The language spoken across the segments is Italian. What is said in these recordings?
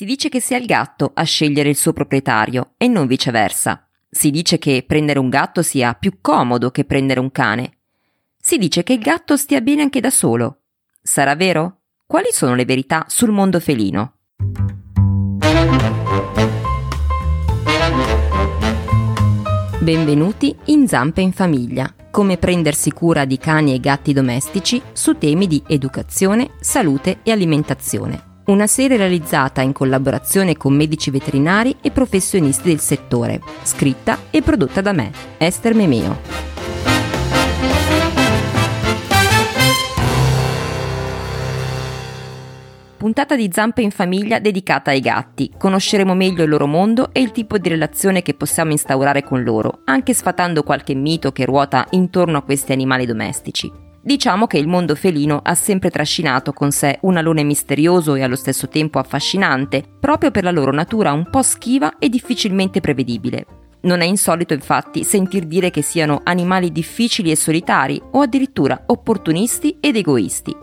Si dice che sia il gatto a scegliere il suo proprietario e non viceversa. Si dice che prendere un gatto sia più comodo che prendere un cane. Si dice che il gatto stia bene anche da solo. Sarà vero? Quali sono le verità sul mondo felino? Benvenuti in Zampe in Famiglia, come prendersi cura di cani e gatti domestici su temi di educazione, salute e alimentazione una serie realizzata in collaborazione con medici veterinari e professionisti del settore, scritta e prodotta da me, Esther Memeo. Puntata di Zampe in famiglia dedicata ai gatti. Conosceremo meglio il loro mondo e il tipo di relazione che possiamo instaurare con loro, anche sfatando qualche mito che ruota intorno a questi animali domestici. Diciamo che il mondo felino ha sempre trascinato con sé un alone misterioso e allo stesso tempo affascinante, proprio per la loro natura un po' schiva e difficilmente prevedibile. Non è insolito infatti sentir dire che siano animali difficili e solitari o addirittura opportunisti ed egoisti.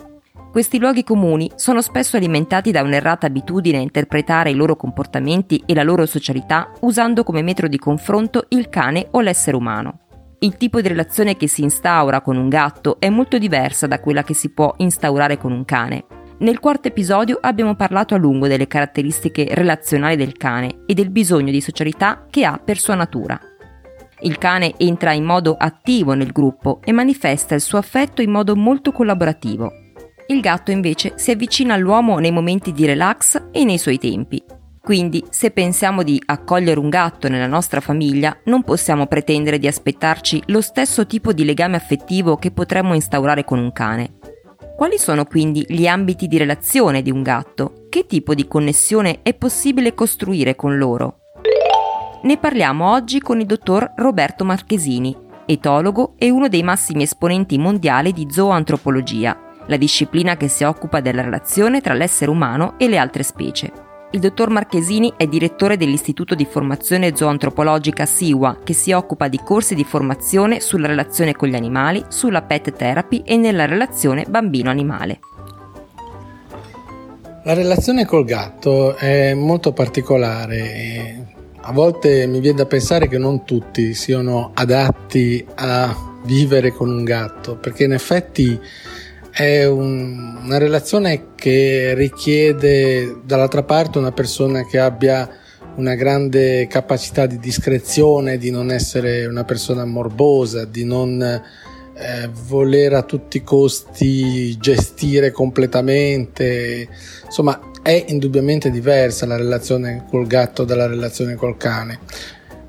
Questi luoghi comuni sono spesso alimentati da un'errata abitudine a interpretare i loro comportamenti e la loro socialità usando come metro di confronto il cane o l'essere umano. Il tipo di relazione che si instaura con un gatto è molto diversa da quella che si può instaurare con un cane. Nel quarto episodio abbiamo parlato a lungo delle caratteristiche relazionali del cane e del bisogno di socialità che ha per sua natura. Il cane entra in modo attivo nel gruppo e manifesta il suo affetto in modo molto collaborativo. Il gatto invece si avvicina all'uomo nei momenti di relax e nei suoi tempi, quindi, se pensiamo di accogliere un gatto nella nostra famiglia, non possiamo pretendere di aspettarci lo stesso tipo di legame affettivo che potremmo instaurare con un cane. Quali sono quindi gli ambiti di relazione di un gatto? Che tipo di connessione è possibile costruire con loro? Ne parliamo oggi con il dottor Roberto Marchesini, etologo e uno dei massimi esponenti mondiali di zooantropologia, la disciplina che si occupa della relazione tra l'essere umano e le altre specie. Il dottor Marchesini è direttore dell'Istituto di Formazione Zoantropologica SIWA, che si occupa di corsi di formazione sulla relazione con gli animali, sulla pet therapy e nella relazione bambino-animale. La relazione col gatto è molto particolare a volte mi viene da pensare che non tutti siano adatti a vivere con un gatto, perché in effetti è un, una relazione che richiede dall'altra parte una persona che abbia una grande capacità di discrezione, di non essere una persona morbosa, di non eh, voler a tutti i costi gestire completamente. Insomma, è indubbiamente diversa la relazione col gatto dalla relazione col cane.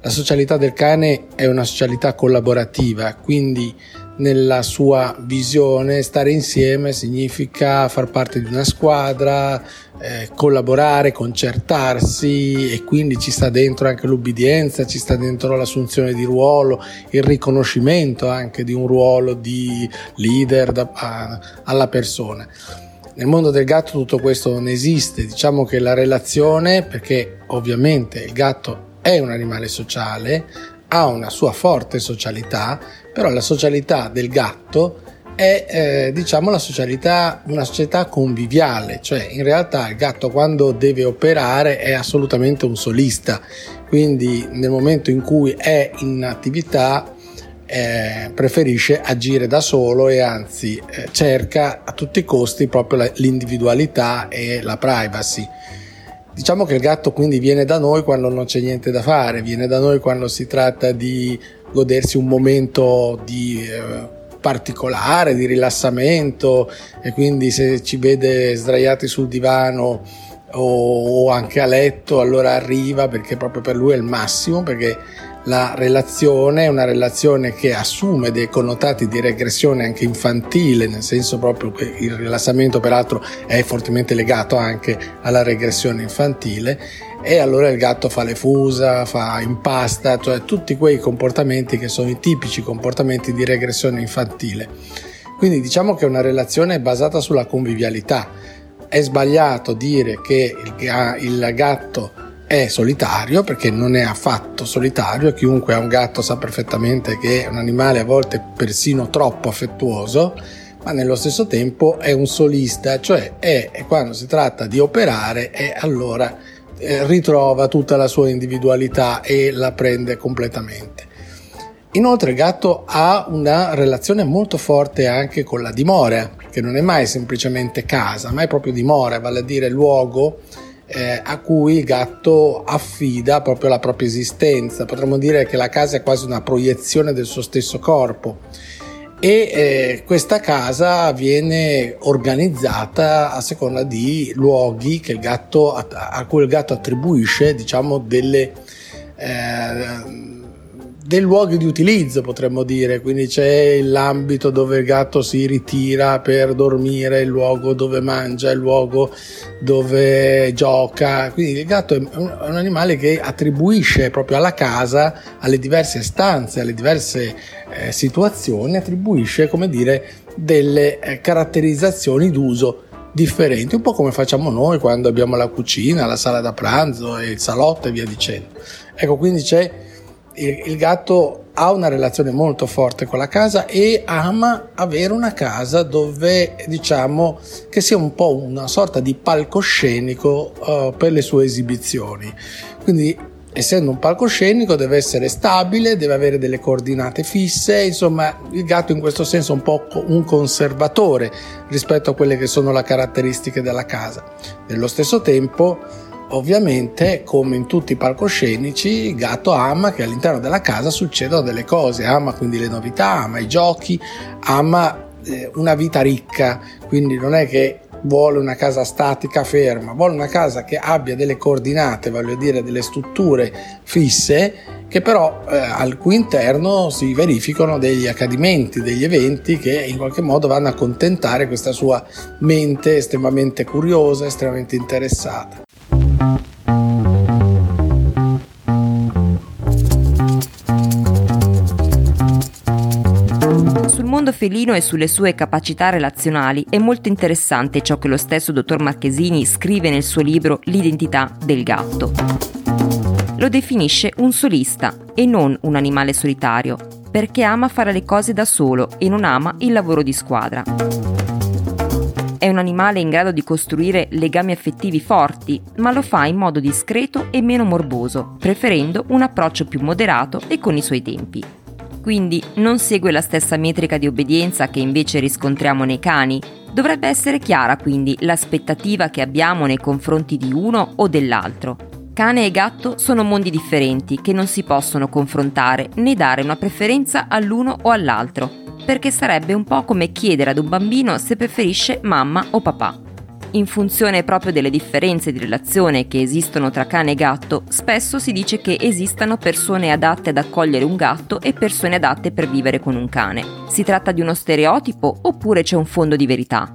La socialità del cane è una socialità collaborativa, quindi nella sua visione stare insieme significa far parte di una squadra, eh, collaborare, concertarsi e quindi ci sta dentro anche l'ubbidienza, ci sta dentro l'assunzione di ruolo, il riconoscimento anche di un ruolo di leader da, a, alla persona. Nel mondo del gatto tutto questo non esiste, diciamo che la relazione, perché ovviamente il gatto è un animale sociale, ha una sua forte socialità, però la socialità del gatto è eh, diciamo la socialità, una società conviviale, cioè in realtà il gatto quando deve operare è assolutamente un solista, quindi nel momento in cui è in attività eh, preferisce agire da solo e anzi eh, cerca a tutti i costi proprio la, l'individualità e la privacy. Diciamo che il gatto quindi viene da noi quando non c'è niente da fare, viene da noi quando si tratta di godersi un momento di eh, particolare, di rilassamento e quindi se ci vede sdraiati sul divano o, anche a letto allora arriva perché proprio per lui è il massimo perché la relazione è una relazione che assume dei connotati di regressione anche infantile, nel senso proprio che il rilassamento peraltro è fortemente legato anche alla regressione infantile e allora il gatto fa le fusa, fa impasta, cioè tutti quei comportamenti che sono i tipici comportamenti di regressione infantile. Quindi diciamo che è una relazione basata sulla convivialità. È sbagliato dire che il gatto è solitario perché non è affatto solitario, chiunque ha un gatto sa perfettamente che è un animale a volte persino troppo affettuoso, ma nello stesso tempo è un solista, cioè è, è quando si tratta di operare e allora eh, ritrova tutta la sua individualità e la prende completamente. Inoltre il gatto ha una relazione molto forte anche con la dimora, che non è mai semplicemente casa, ma è proprio dimora, vale a dire luogo eh, a cui il gatto affida proprio la propria esistenza. Potremmo dire che la casa è quasi una proiezione del suo stesso corpo e eh, questa casa viene organizzata a seconda di luoghi gatto, a, cui il gatto attribuisce diciamo delle eh, dei luoghi di utilizzo, potremmo dire, quindi c'è l'ambito dove il gatto si ritira per dormire, il luogo dove mangia, il luogo dove gioca, quindi il gatto è un, animale che attribuisce proprio alla casa, alle diverse stanze, alle diverse eh, situazioni, attribuisce, come dire, delle eh, caratterizzazioni d'uso differenti, un po' come facciamo noi quando abbiamo la cucina, la sala da pranzo il salotto e via dicendo. Ecco, quindi c'è il, gatto ha una relazione molto forte con la casa e ama avere una casa dove diciamo che sia un po' una sorta di palcoscenico uh, per le sue esibizioni. Quindi essendo un palcoscenico deve essere stabile, deve avere delle coordinate fisse, insomma il gatto in questo senso è un po' un conservatore rispetto a quelle che sono le caratteristiche della casa. Nello stesso tempo Ovviamente, come in tutti i palcoscenici, il gatto ama che all'interno della casa succedano delle cose, ama quindi le novità, ama i giochi, ama eh, una vita ricca, quindi non è che vuole una casa statica, ferma, vuole una casa che abbia delle coordinate, voglio dire delle strutture fisse, che però eh, al cui interno si verificano degli accadimenti, degli eventi che in qualche modo vanno a contentare questa sua mente estremamente curiosa, estremamente interessata. Mondo felino e sulle sue capacità relazionali è molto interessante ciò che lo stesso dottor Marchesini scrive nel suo libro L'identità del gatto. Lo definisce un solista e non un animale solitario, perché ama fare le cose da solo e non ama il lavoro di squadra. È un animale in grado di costruire legami affettivi forti, ma lo fa in modo discreto e meno morboso, preferendo un approccio più moderato e con i suoi tempi. Quindi non segue la stessa metrica di obbedienza che invece riscontriamo nei cani. Dovrebbe essere chiara quindi l'aspettativa che abbiamo nei confronti di uno o dell'altro. Cane e gatto sono mondi differenti che non si possono confrontare né dare una preferenza all'uno o all'altro perché sarebbe un po' come chiedere ad un bambino se preferisce mamma o papà. In funzione proprio delle differenze di relazione che esistono tra cane e gatto, spesso si dice che esistano persone adatte ad accogliere un gatto e persone adatte per vivere con un cane. Si tratta di uno stereotipo oppure c'è un fondo di verità?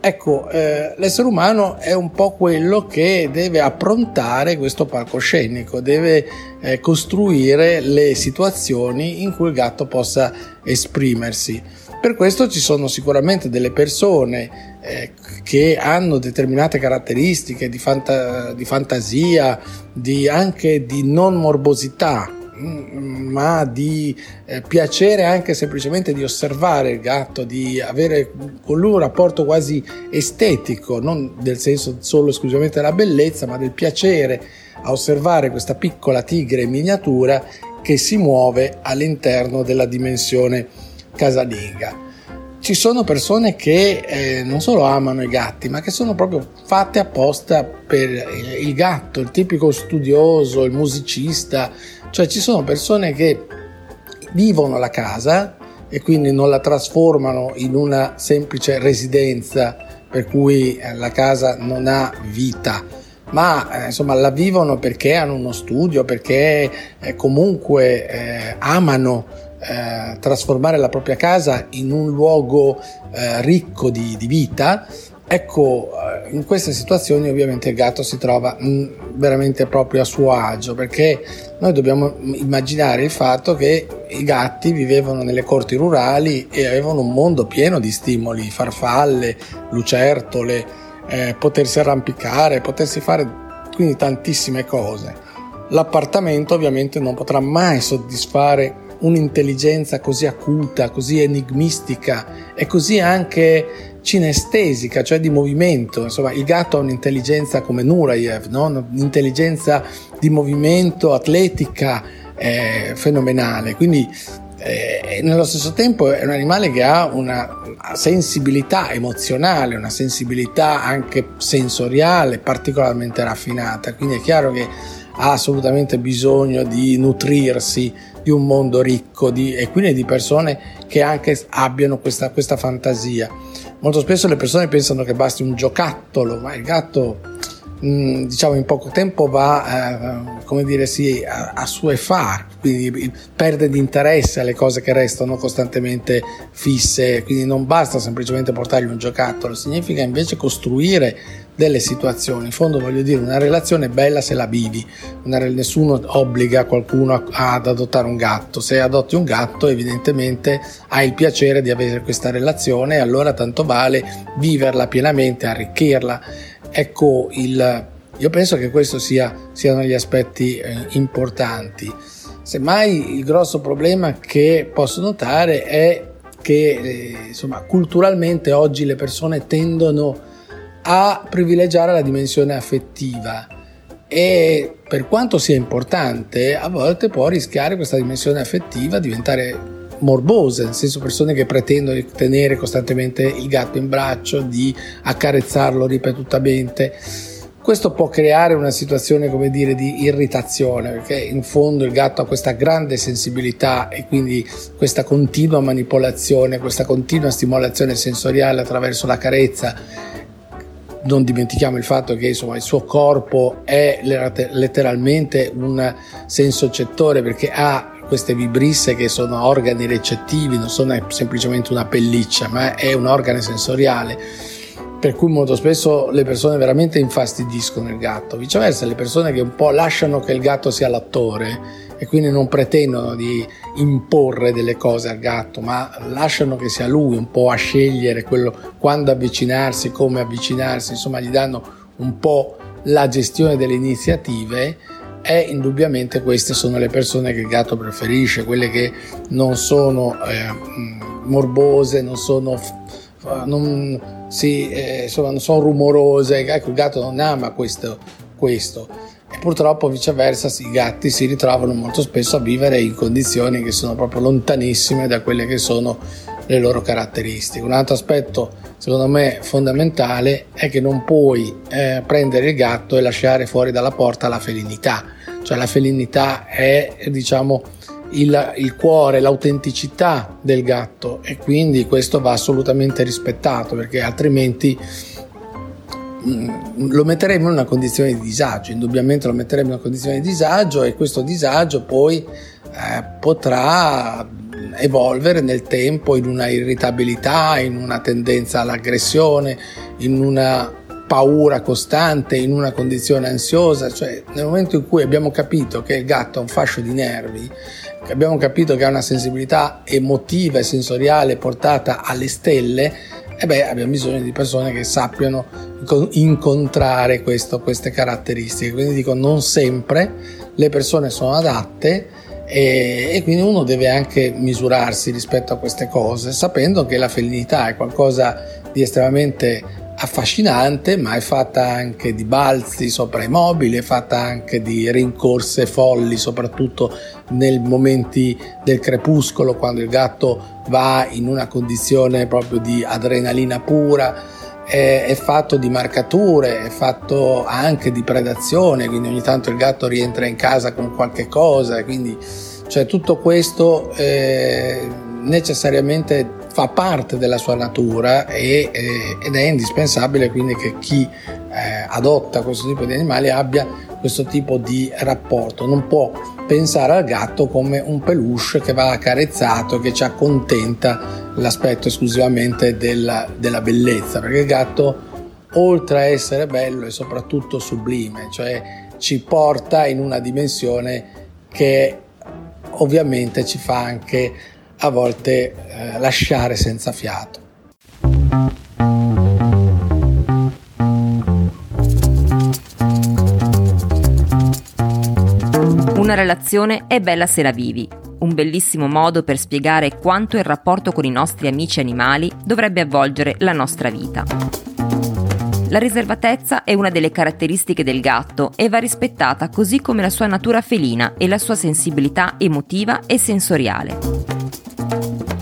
Ecco, eh, l'essere umano è un po' quello che deve approntare questo palcoscenico, deve eh, costruire le situazioni in cui il gatto possa esprimersi. Per questo ci sono sicuramente delle persone eh, che hanno determinate caratteristiche di, fanta- di fantasia, di anche di non morbosità, ma di eh, piacere anche semplicemente di osservare il gatto, di avere con lui un rapporto quasi estetico, non del senso solo esclusivamente della bellezza, ma del piacere a osservare questa piccola tigre in miniatura che si muove all'interno della dimensione casalinga ci sono persone che eh, non solo amano i gatti, ma che sono proprio fatte apposta per il, il gatto, il tipico studioso, il musicista, cioè ci sono persone che vivono la casa e quindi non la trasformano in una semplice residenza per cui eh, la casa non ha vita, ma eh, insomma la vivono perché hanno uno studio, perché eh, comunque eh, amano eh, trasformare la propria casa in un luogo eh, ricco di, di vita Ecco, eh, in queste situazioni ovviamente il gatto si trova mm, veramente proprio a suo agio perché noi dobbiamo immaginare il fatto che i gatti vivevano nelle corti rurali e avevano un mondo pieno di stimoli, farfalle, lucertole, eh, potersi arrampicare, potersi fare quindi tantissime cose. L'appartamento ovviamente non potrà mai soddisfare un'intelligenza così acuta, così enigmistica e così anche cinestesica, cioè di movimento. Insomma, il gatto ha un'intelligenza come Nurayev, no? un'intelligenza di movimento atletica eh, fenomenale. Quindi eh, nello stesso tempo è un animale che ha una sensibilità emozionale, una sensibilità anche sensoriale particolarmente raffinata, quindi è chiaro che ha assolutamente bisogno di nutrirsi di un mondo ricco di, e quindi di persone che anche abbiano questa, questa fantasia. Molto spesso le persone pensano che basti un giocattolo, ma il gatto Mm, diciamo in poco tempo va eh, come dire sì, a, a suefar quindi perde di interesse alle cose che restano costantemente fisse quindi non basta semplicemente portargli un giocattolo significa invece costruire delle situazioni. In fondo voglio dire una relazione è bella se la vivi. Una, nessuno obbliga qualcuno a, ad adottare un gatto. Se adotti un gatto evidentemente hai il piacere di avere questa relazione e allora tanto vale viverla pienamente arricchirla. Ecco, il, io penso che questo sia, siano gli aspetti eh, importanti. Semmai il grosso problema che posso notare è che eh, insomma, culturalmente oggi le persone tendono a privilegiare la dimensione affettiva e per quanto sia importante a volte può rischiare questa dimensione affettiva diventare morbose, nel senso persone che pretendono di tenere costantemente il gatto in braccio, di accarezzarlo ripetutamente. Questo può creare una situazione, come dire, di irritazione, perché in fondo il gatto ha questa grande sensibilità e quindi questa continua manipolazione, questa continua stimolazione sensoriale attraverso la carezza non dimentichiamo il fatto che insomma, il suo corpo è letteralmente un senso cettore perché ha queste vibrisse che sono organi recettivi, non sono semplicemente una pelliccia, ma è un organo sensoriale. Per cui molto spesso le persone veramente infastidiscono il gatto. Viceversa, le persone che un po' lasciano che il gatto sia l'attore e quindi non pretendono di imporre delle cose al gatto, ma lasciano che sia lui un po' a scegliere quello, quando avvicinarsi, come avvicinarsi, insomma gli danno un po' la gestione delle iniziative e indubbiamente queste sono le persone che il gatto preferisce, quelle che non sono eh, morbose, non sono, non, sì, eh, insomma, non sono rumorose, ecco il gatto non ama questo, questo. Purtroppo viceversa i gatti si ritrovano molto spesso a vivere in condizioni che sono proprio lontanissime da quelle che sono le loro caratteristiche. Un altro aspetto secondo me fondamentale è che non puoi eh, prendere il gatto e lasciare fuori dalla porta la felinità, cioè la felinità è diciamo il, il, cuore, l'autenticità del gatto e quindi questo va assolutamente rispettato perché altrimenti lo metteremo in una condizione di disagio, indubbiamente lo metteremo in una condizione di disagio e questo disagio poi eh, potrà evolvere nel tempo in una irritabilità, in una tendenza all'aggressione, in una paura costante, in una condizione ansiosa, cioè nel momento in cui abbiamo capito che il gatto ha un fascio di nervi, abbiamo capito che ha una sensibilità emotiva e sensoriale portata alle stelle, e beh, abbiamo bisogno di persone che sappiano incontrare questo, queste caratteristiche. Quindi dico, non sempre le persone sono adatte e, e, quindi uno deve anche misurarsi rispetto a queste cose, sapendo che la felinità è qualcosa di estremamente affascinante, ma è fatta anche di balzi sopra i mobili, è fatta anche di rincorse folli, soprattutto nei momenti del crepuscolo, quando il gatto va in una condizione proprio di adrenalina pura. È, è, fatto di marcature, è fatto anche di predazione, quindi ogni tanto il gatto rientra in casa con qualche cosa, quindi cioè, tutto questo eh, necessariamente fa parte della sua natura e, eh, ed è indispensabile quindi che chi eh, adotta questo tipo di animali abbia questo tipo di rapporto, non può pensare al gatto come un peluche che va accarezzato, che ci accontenta l'aspetto esclusivamente della, della bellezza, perché il gatto oltre a essere bello è soprattutto sublime, cioè ci porta in una dimensione che ovviamente ci fa anche a volte eh, lasciare senza fiato. Una relazione è bella se la vivi, un bellissimo modo per spiegare quanto il rapporto con i nostri amici animali dovrebbe avvolgere la nostra vita. La riservatezza è una delle caratteristiche del gatto e va rispettata così come la sua natura felina e la sua sensibilità emotiva e sensoriale.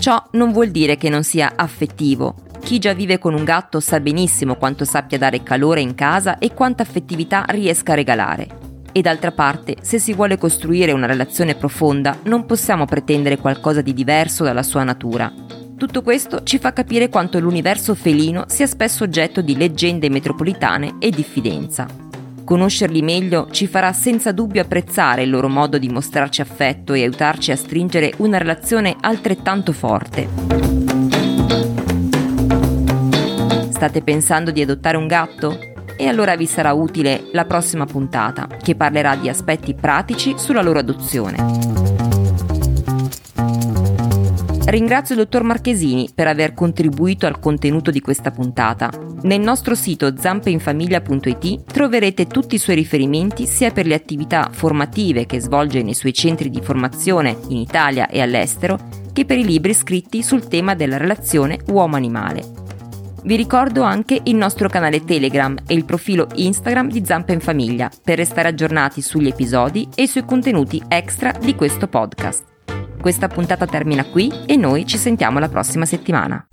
Ciò non vuol dire che non sia affettivo. Chi già vive con un gatto sa benissimo quanto sappia dare calore in casa e quanta affettività riesca a regalare. E d'altra parte, se si vuole costruire una relazione profonda, non possiamo pretendere qualcosa di diverso dalla sua natura. Tutto questo ci fa capire quanto l'universo felino sia spesso oggetto di leggende metropolitane e diffidenza. Conoscerli meglio ci farà senza dubbio apprezzare il loro modo di mostrarci affetto e aiutarci a stringere una relazione altrettanto forte. State pensando di adottare un gatto? e allora vi sarà utile la prossima puntata che parlerà di aspetti pratici sulla loro adozione. Ringrazio il dottor Marchesini per aver contribuito al contenuto di questa puntata. Nel nostro sito zampeinfamiglia.it troverete tutti i suoi riferimenti sia per le attività formative che svolge nei suoi centri di formazione in Italia e all'estero, che per i libri scritti sul tema della relazione uomo-animale. Vi ricordo anche il nostro canale Telegram e il profilo Instagram di Zampa in Famiglia per restare aggiornati sugli episodi e sui contenuti extra di questo podcast. Questa puntata termina qui e noi ci sentiamo la prossima settimana.